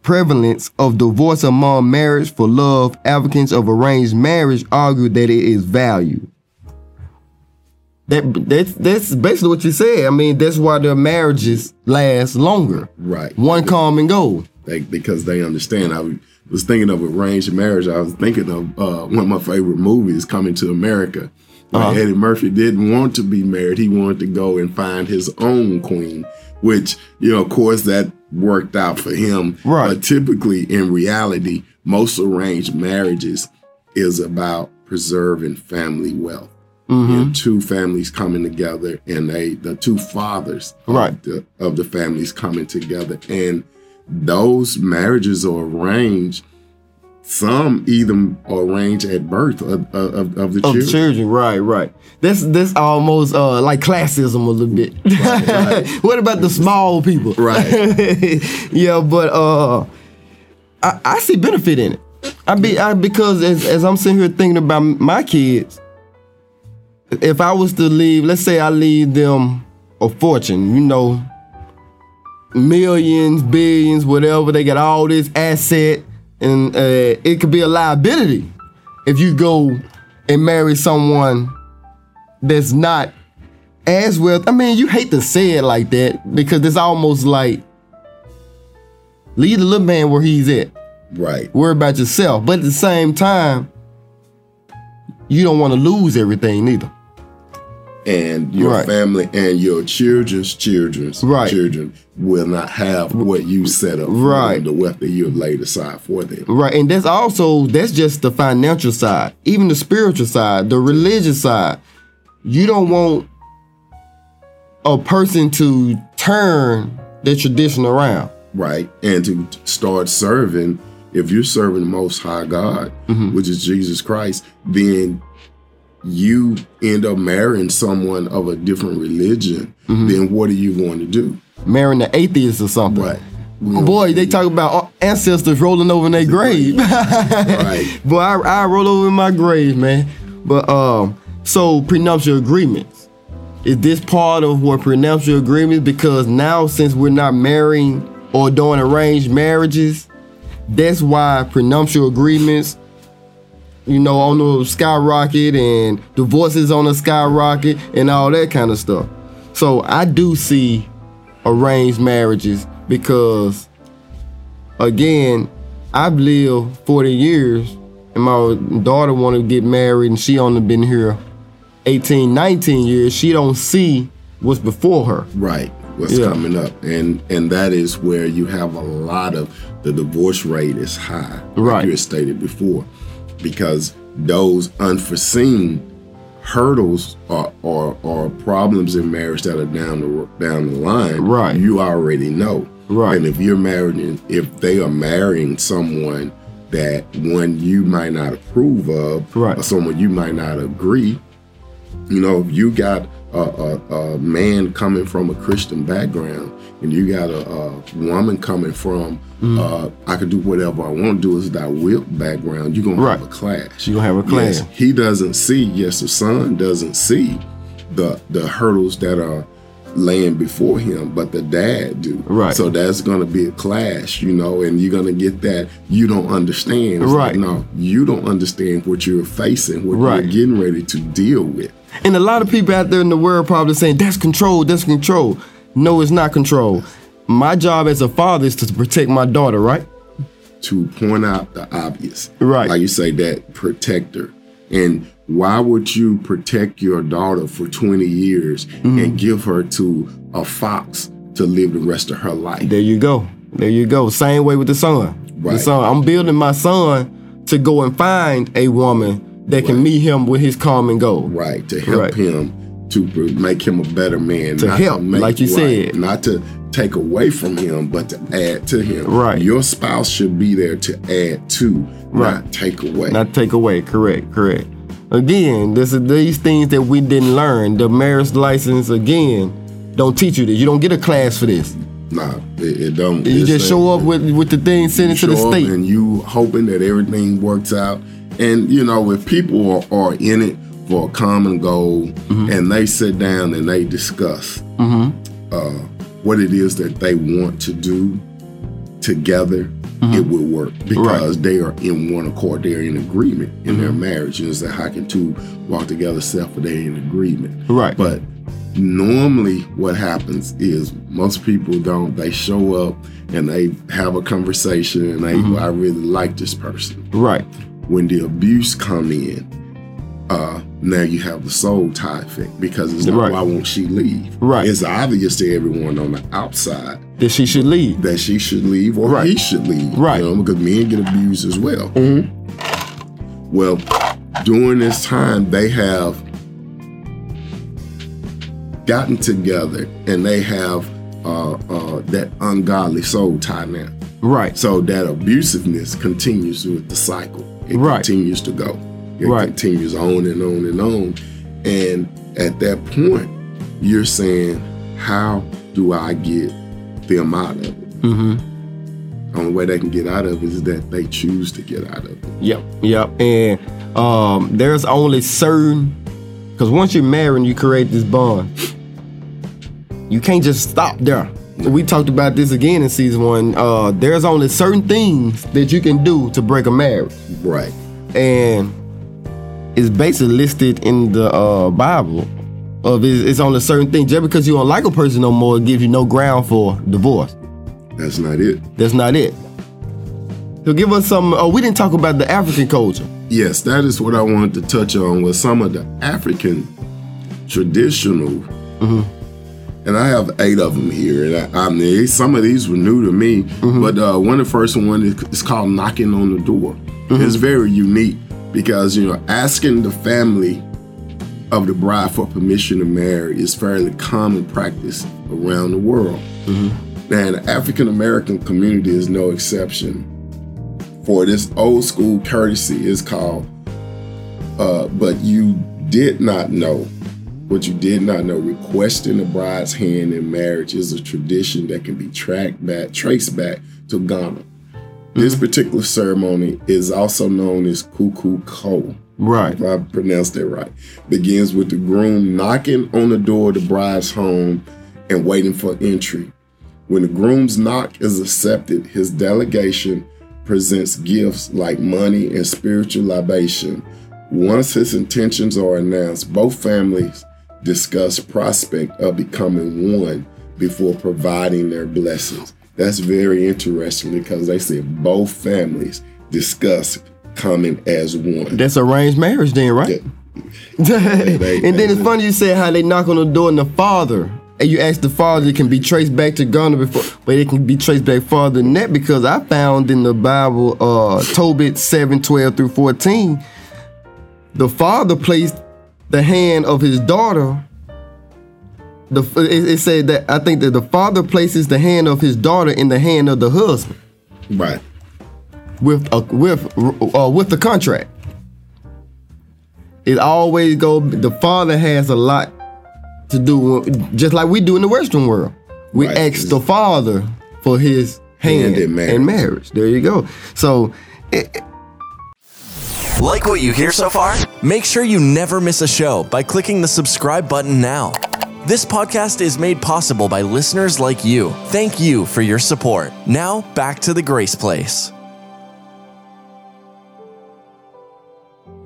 Speaker 2: prevalence of divorce among marriage for love, advocates of arranged marriage argue that it is valued. That that's that's basically what you said. I mean, that's why their marriages last longer.
Speaker 3: Right.
Speaker 2: One come and go.
Speaker 3: They, because they understand. I was thinking of arranged marriage. I was thinking of uh, one of my favorite movies, Coming to America. Where
Speaker 2: Uh-huh.
Speaker 3: Eddie Murphy didn't want to be married. He wanted to go and find his own queen, which, you know, of course, that worked out for him.
Speaker 2: Right.
Speaker 3: But typically, in reality, most arranged marriages is about preserving family wealth.
Speaker 2: Mm-hmm.
Speaker 3: You know, two families coming together, and they the two fathers
Speaker 2: Right.
Speaker 3: of, the, of the families coming together, and those marriages are arranged some even arrange at birth of, of, of the
Speaker 2: Of
Speaker 3: children.
Speaker 2: children, right, right. That's that's almost uh, like classism a little bit.
Speaker 3: right.
Speaker 2: what about the small people?
Speaker 3: Right.
Speaker 2: yeah, but uh, I, I see benefit in it. I be I, because as, as I'm sitting here thinking about my kids, if I was to leave, let's say I leave them a fortune, you know, millions, billions, whatever. They got all this asset, and uh, it could be a liability if you go and marry someone that's not as well. I mean, you hate to say it like that because it's almost like leave the little man where he's at.
Speaker 3: Right.
Speaker 2: Worry about yourself, but at the same time, you don't want to lose everything neither.
Speaker 3: And your
Speaker 2: Right.
Speaker 3: family and your children's children's
Speaker 2: Right.
Speaker 3: children will not have what you set up for
Speaker 2: Right.
Speaker 3: them, the wealth that you have laid aside for them.
Speaker 2: Right, and that's also that's just the financial side, even the spiritual side, the religious side. You don't want a person to turn their tradition around.
Speaker 3: right? And to start serving, if you're serving the Most High God,
Speaker 2: Mm-hmm.
Speaker 3: which is Jesus Christ, then you end up marrying someone of a different religion.
Speaker 2: Mm-hmm.
Speaker 3: Then what are you going to do?
Speaker 2: Marrying the atheist or something.
Speaker 3: Right.
Speaker 2: Oh, boy, they talk about ancestors rolling over in their grave.
Speaker 3: Right.
Speaker 2: Boy, I, I roll over in my grave, man. But um, so prenuptial agreements. Is this part of what prenuptial agreements? Because now, since we're not marrying or doing arranged marriages, that's why prenuptial agreements, you know, on the skyrocket and divorces on the skyrocket and all that kind of stuff. So I do see arranged marriages because again, I've lived 40 years and my daughter want to get married and she only been here 18, 19 years. She don't see what's before her.
Speaker 3: Right. What's
Speaker 2: Yeah.
Speaker 3: coming up, and and that is where you have a lot of the divorce rate is high, like
Speaker 2: Right.
Speaker 3: you had stated before, because those unforeseen hurdles or, or or problems in marriage that are down the down the line,
Speaker 2: Right.
Speaker 3: You already know,
Speaker 2: Right.
Speaker 3: And if you're married, if they are marrying someone that one you might not approve of,
Speaker 2: Right.
Speaker 3: or someone you might not agree, you know, if you got a, a, a man coming from a Christian background and you got a, a woman coming from,
Speaker 2: Mm-hmm.
Speaker 3: uh, I could do whatever I want to do is that whip background, you're going to
Speaker 2: Right.
Speaker 3: have a clash.
Speaker 2: You gonna have a clash.
Speaker 3: Yes, he doesn't see, yes, the son doesn't see the the hurdles that are laying before him, but the dad do.
Speaker 2: Right.
Speaker 3: So that's going to be a clash, you know, and you're going to get that you don't understand. It's like,
Speaker 2: Right.
Speaker 3: no, you don't understand what you're facing, what
Speaker 2: Right.
Speaker 3: you're getting ready to deal with.
Speaker 2: And a lot of people out there in the world probably saying, that's control, that's control. No, it's not control. My job as a father is to protect my daughter, right?
Speaker 3: to point out the obvious.
Speaker 2: Right.
Speaker 3: Like you say, that protector. And why would you protect your daughter for 20 years
Speaker 2: Mm-hmm.
Speaker 3: and give her to a fox to live the rest of her life?
Speaker 2: There you go. There you go. Same way with the son. The son. I'm building my son to go and find a woman that can
Speaker 3: Right.
Speaker 2: meet him with his common goal.
Speaker 3: Right. To help
Speaker 2: Right.
Speaker 3: him to make him a better man.
Speaker 2: To help, like you said.
Speaker 3: Not to take away from him, but to add to him.
Speaker 2: Right.
Speaker 3: Your spouse should be there to add to,
Speaker 2: Right.
Speaker 3: not take away.
Speaker 2: Not take away. Correct. Correct. Again, this is these things that we didn't learn. The marriage license again don't teach you this. You don't get a class for this.
Speaker 3: nah, it, it don't.
Speaker 2: You just show up with with the thing sent into the state.
Speaker 3: and you hoping that everything works out. And you know, if people are, are in it for a common goal
Speaker 2: Mm-hmm.
Speaker 3: and they sit down and they discuss uh, what it is that they want to do together, it will work because they are in one accord. They're in agreement in their
Speaker 2: Mm-hmm.
Speaker 3: marriage. And it's like how can two walk together except for they're in agreement.
Speaker 2: Right.
Speaker 3: But normally what happens is most people don't they show up and they have a conversation and they
Speaker 2: Mm-hmm.
Speaker 3: I really like this person.
Speaker 2: right.
Speaker 3: When the abuse come in, uh now you have the soul tie effect because it's not
Speaker 2: Right.
Speaker 3: why won't she leave?
Speaker 2: Right.
Speaker 3: It's obvious to everyone on the outside
Speaker 2: That she should leave.
Speaker 3: that she should leave or
Speaker 2: Right.
Speaker 3: he should leave.
Speaker 2: Right.
Speaker 3: You know, because men get abused as well.
Speaker 2: Mm-hmm.
Speaker 3: Well, during this time, they have gotten together and they have uh, uh, that ungodly soul tie now.
Speaker 2: Right.
Speaker 3: So that abusiveness continues with the cycle. It
Speaker 2: Right.
Speaker 3: continues to go. It
Speaker 2: Right.
Speaker 3: continues on and on and on. And at that point, you're saying, how do I get them out of it?
Speaker 2: Mm-hmm.
Speaker 3: only way they can get out of it is that they choose to get out of it.
Speaker 2: Yep, yep. And um, there's only certain because once you're married, you create this bond. You can't just stop there. We talked about this again in season one. Uh, there's only certain things that you can do to break a marriage,
Speaker 3: Right.
Speaker 2: and it's basically listed in the uh, Bible. Of it's, it's only certain things. Just because you don't like a person no more, it gives you no ground for divorce.
Speaker 3: That's not it.
Speaker 2: That's not it. So give us some. Oh, we didn't talk about the African culture.
Speaker 3: Yes, that is what I wanted to touch on with some of the African traditional, and I have eight of them here. And I, I mean, some of these were new to me, but uh, one of the first one is, is called knocking on the door. It's very unique because you know asking the family of the bride for permission to marry is fairly common practice around the world. And the African American community is no exception. For this old school courtesy is called, uh, but you did not know. What you did not know, requesting a bride's hand in marriage is a tradition that can be tracked back, traced back to Ghana. This particular ceremony is also known as Kuku Ko
Speaker 2: Right.
Speaker 3: if I pronounced that right, begins with the groom knocking on the door of the bride's home and waiting for entry. When the groom's knock is accepted, his delegation presents gifts like money and spiritual libation. Once his intentions are announced, both families discuss prospect of becoming one before providing their blessings. That's very interesting because they said both families discuss coming as one.
Speaker 2: That's arranged marriage, then, right?
Speaker 3: they-
Speaker 2: and then it's funny you said how they knock on the door and the father, and you ask the father, it can be traced back to Ghana before, but it can be traced back farther than that because I found in the Bible, uh, Tobit 7 12 through 14, the father placed the hand of his daughter. The, it, it said that I think that the father places the hand of his daughter in the hand of the husband
Speaker 3: Right.
Speaker 2: with a with uh, with the contract. It always go. The father has a lot to do, just like we do in the Western world. We
Speaker 3: Right.
Speaker 2: ask the father for his hand,
Speaker 3: Hand in marriage.
Speaker 2: in marriage. There you go. So it,
Speaker 1: Like what you hear so far? Make sure you never miss a show by clicking the subscribe button now. This podcast is made possible by listeners like you. Thank you for your support. Now, back to the Grace Place.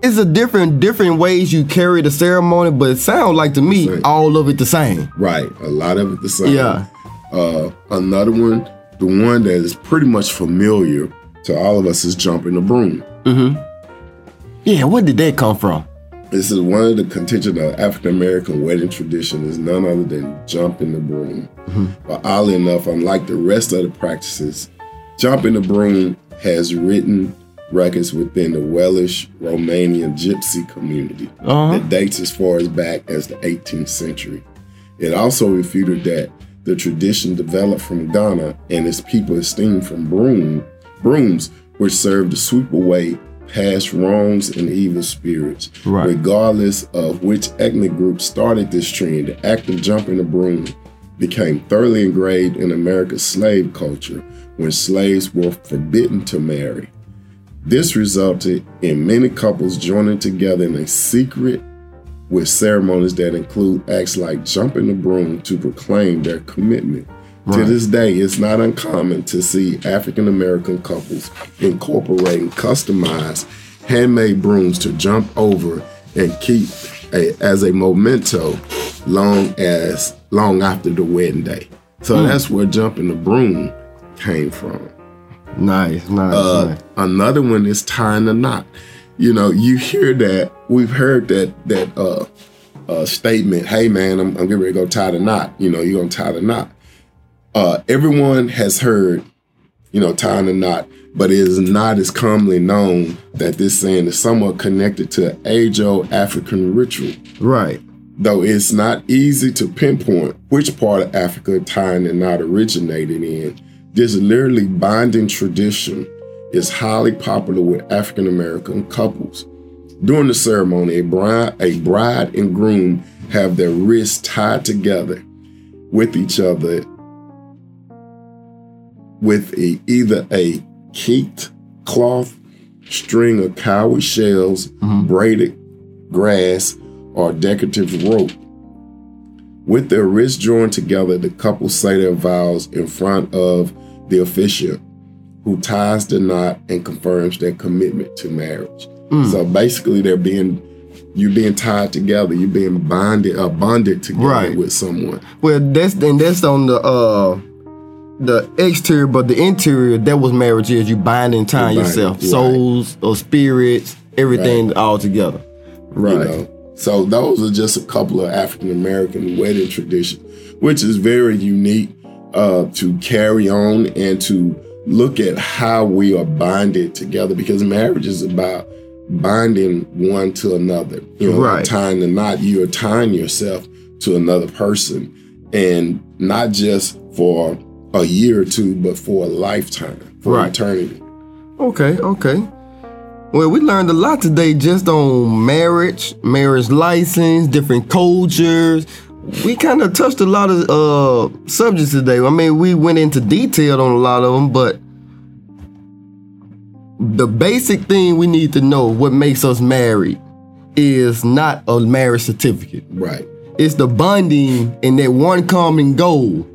Speaker 2: it's a different different ways you carry the ceremony, but it sounds like to me
Speaker 3: Same.
Speaker 2: all of it the same.
Speaker 3: Right. A lot of it the same.
Speaker 2: Yeah.
Speaker 3: Uh, another one, the one that is pretty much familiar to all of us is jumping the broom.
Speaker 2: Yeah, where did that come from?
Speaker 3: This is one of the contingent of African American wedding tradition is none other than jumping the broom. But oddly enough, unlike the rest of the practices, jumping the broom has written records within the Welsh Romanian gypsy community
Speaker 2: Uh-huh.
Speaker 3: that dates as far as back as the 18th century. It also refuted that the tradition developed from Ghana and its people esteemed from broom, brooms, which served to sweep away past wrongs and evil spirits.
Speaker 2: Right.
Speaker 3: Regardless of which ethnic group started this trend, the act of jumping the broom became thoroughly engraved in America's slave culture when slaves were forbidden to marry. This resulted in many couples joining together in a secret with ceremonies that include acts like jumping the broom to proclaim their commitment. To this day, it's not uncommon to see African American couples incorporating customized handmade brooms to jump over and keep a, as a memento long as long after the wedding day. So that's where jumping the broom came from.
Speaker 2: Nice, nice,
Speaker 3: Uh,
Speaker 2: nice.
Speaker 3: another one is tying the knot. You know, you hear that. We've heard that that uh, uh, statement. Hey, man, I'm, I'm getting ready to go tie the knot. You know, you're gonna tie the knot. Uh, everyone has heard, you know, tying the knot, but it is not as commonly known that this saying is somewhat connected to age-old African ritual.
Speaker 2: Right.
Speaker 3: Though it's not easy to pinpoint which part of Africa tying the knot originated in, This literally binding tradition is highly popular with African American couples. During the ceremony, a bride, a bride and groom have their wrists tied together with each other with a, either a Kente cloth, string of cowrie shells, braided grass, or decorative rope. With their wrists joined together, the couple say their vows in front of the officiant, who ties the knot and confirms their commitment to marriage. So basically, they're being you're being tied together, you're being bonded, uh, bonded together
Speaker 2: Right.
Speaker 3: with someone.
Speaker 2: Well, that's and that's on the uh the exterior, but the interior that was marriage is you bind and tie
Speaker 3: You bind,
Speaker 2: yourself,
Speaker 3: right.
Speaker 2: souls or spirits, everything all together. Right.
Speaker 3: You know? So those are just a couple of African American wedding traditions, which is very unique uh, to carry on and to look at how we are bonded together because marriage is about binding one to another. You know,
Speaker 2: Right.
Speaker 3: tying the knot, you are tying yourself to another person and not just for a year or two, but for a lifetime, for
Speaker 2: Right.
Speaker 3: eternity.
Speaker 2: Okay, okay. Well, we learned a lot today just on marriage, marriage license, different cultures. We kind of touched a lot of uh, subjects today. I mean, we went into detail on a lot of them, but the basic thing we need to know what makes us married is not a marriage certificate.
Speaker 3: Right.
Speaker 2: It's the bonding and that one common goal.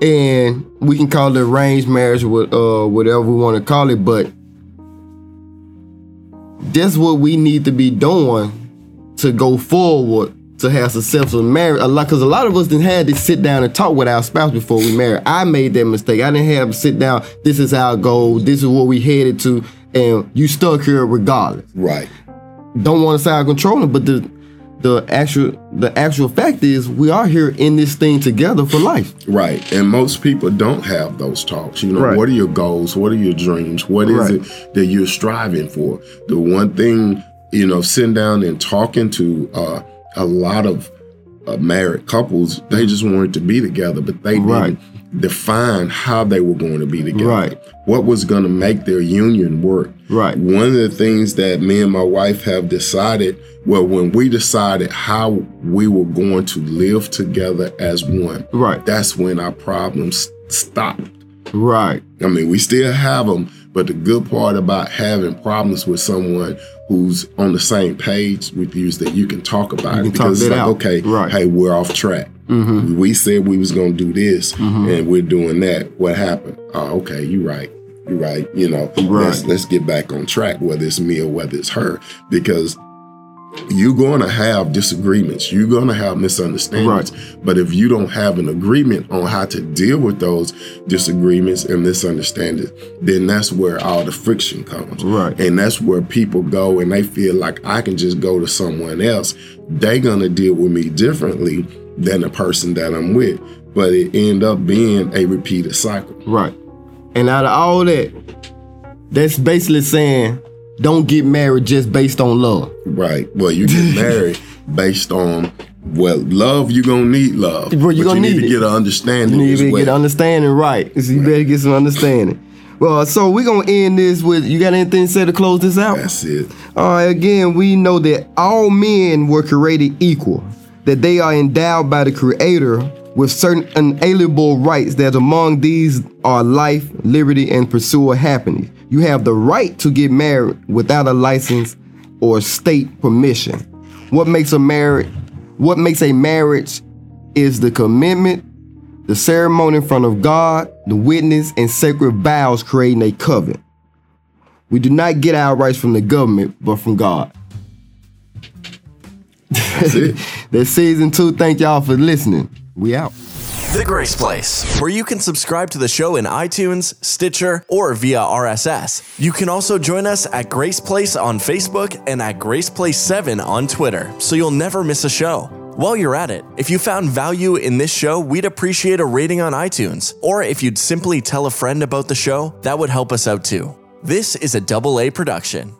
Speaker 2: And we can call it arranged marriage, uh, whatever we want to call it, but that's what we need to be doing to go forward to have successful marriage. A lot, because a lot of us didn't had to sit down and talk with our spouse before we married. I made that mistake. I didn't have to sit down. This is our goal. This is what we headed to, and you stuck here regardless
Speaker 3: Right.
Speaker 2: don't want to sound controlling, but the the actual the actual fact is we are here in this thing together for life.
Speaker 3: Right. And most people don't have those talks. You know,
Speaker 2: Right.
Speaker 3: what are your goals? What are your dreams? What is
Speaker 2: Right.
Speaker 3: it that you're striving for? The one thing, you know, sitting down and talking to uh, a lot of uh, married couples, they just wanted to be together, but they didn't define how they were going to be together.
Speaker 2: Right.
Speaker 3: What was going to make their union work.
Speaker 2: Right.
Speaker 3: One of the things that me and my wife have decided, well, when we decided how we were going to live together as one,
Speaker 2: Right.
Speaker 3: that's when our problems stopped.
Speaker 2: Right.
Speaker 3: I mean, we still have them, but the good part about having problems with someone who's on the same page with you is that you can talk about
Speaker 2: can
Speaker 3: it because
Speaker 2: it
Speaker 3: it's like,
Speaker 2: out.
Speaker 3: okay,
Speaker 2: Right.
Speaker 3: hey, we're off track. Mm-hmm. We said we was gonna do this, mm-hmm. and we're doing that. What happened? Oh, okay, you're right. You're right. You know, let's let's get back on track. Whether it's me or whether it's her, because you're going to have disagreements. You're going to have misunderstandings. Right. But if you don't have an agreement on how to deal with those disagreements and misunderstandings, then that's where all the friction comes.
Speaker 2: Right.
Speaker 3: And that's where people go and they feel like I can just go to someone else. They're going to deal with me differently than the person that I'm with. But it end up being a repeated cycle.
Speaker 2: Right. And out of all that, that's basically saying don't get married just based on love.
Speaker 3: Right. Well, you get married based on well, love. You're gonna need love.
Speaker 2: Well, you gonna
Speaker 3: you need
Speaker 2: need
Speaker 3: to get an understanding.
Speaker 2: You need to
Speaker 3: well.
Speaker 2: get understanding right. So you better get some understanding. Well, so we're gonna end this with you got anything to say to close this out?
Speaker 3: That's it.
Speaker 2: All right, again, we know that all men were created equal, that they are endowed by the Creator with certain unalienable rights, that among these are life, liberty, and pursuit of happiness. You have the right to get married without a license or state permission. What makes a marriage what makes a marriage is the commitment, the ceremony in front of God, the witness, and sacred vows creating a covenant. We do not get our rights from the government, but from God.
Speaker 3: That's.
Speaker 2: That's season two. Thank y'all for listening. We out.
Speaker 1: The Grace Place, where you can subscribe to the show in iTunes, Stitcher, or via RSS. You can also join us at Grace Place on Facebook and at Grace Place 7 on Twitter, so you'll never miss a show. While you're at it, if you found value in this show, we'd appreciate a rating on iTunes. Or if you'd simply tell a friend about the show, that would help us out too. This is a double A production.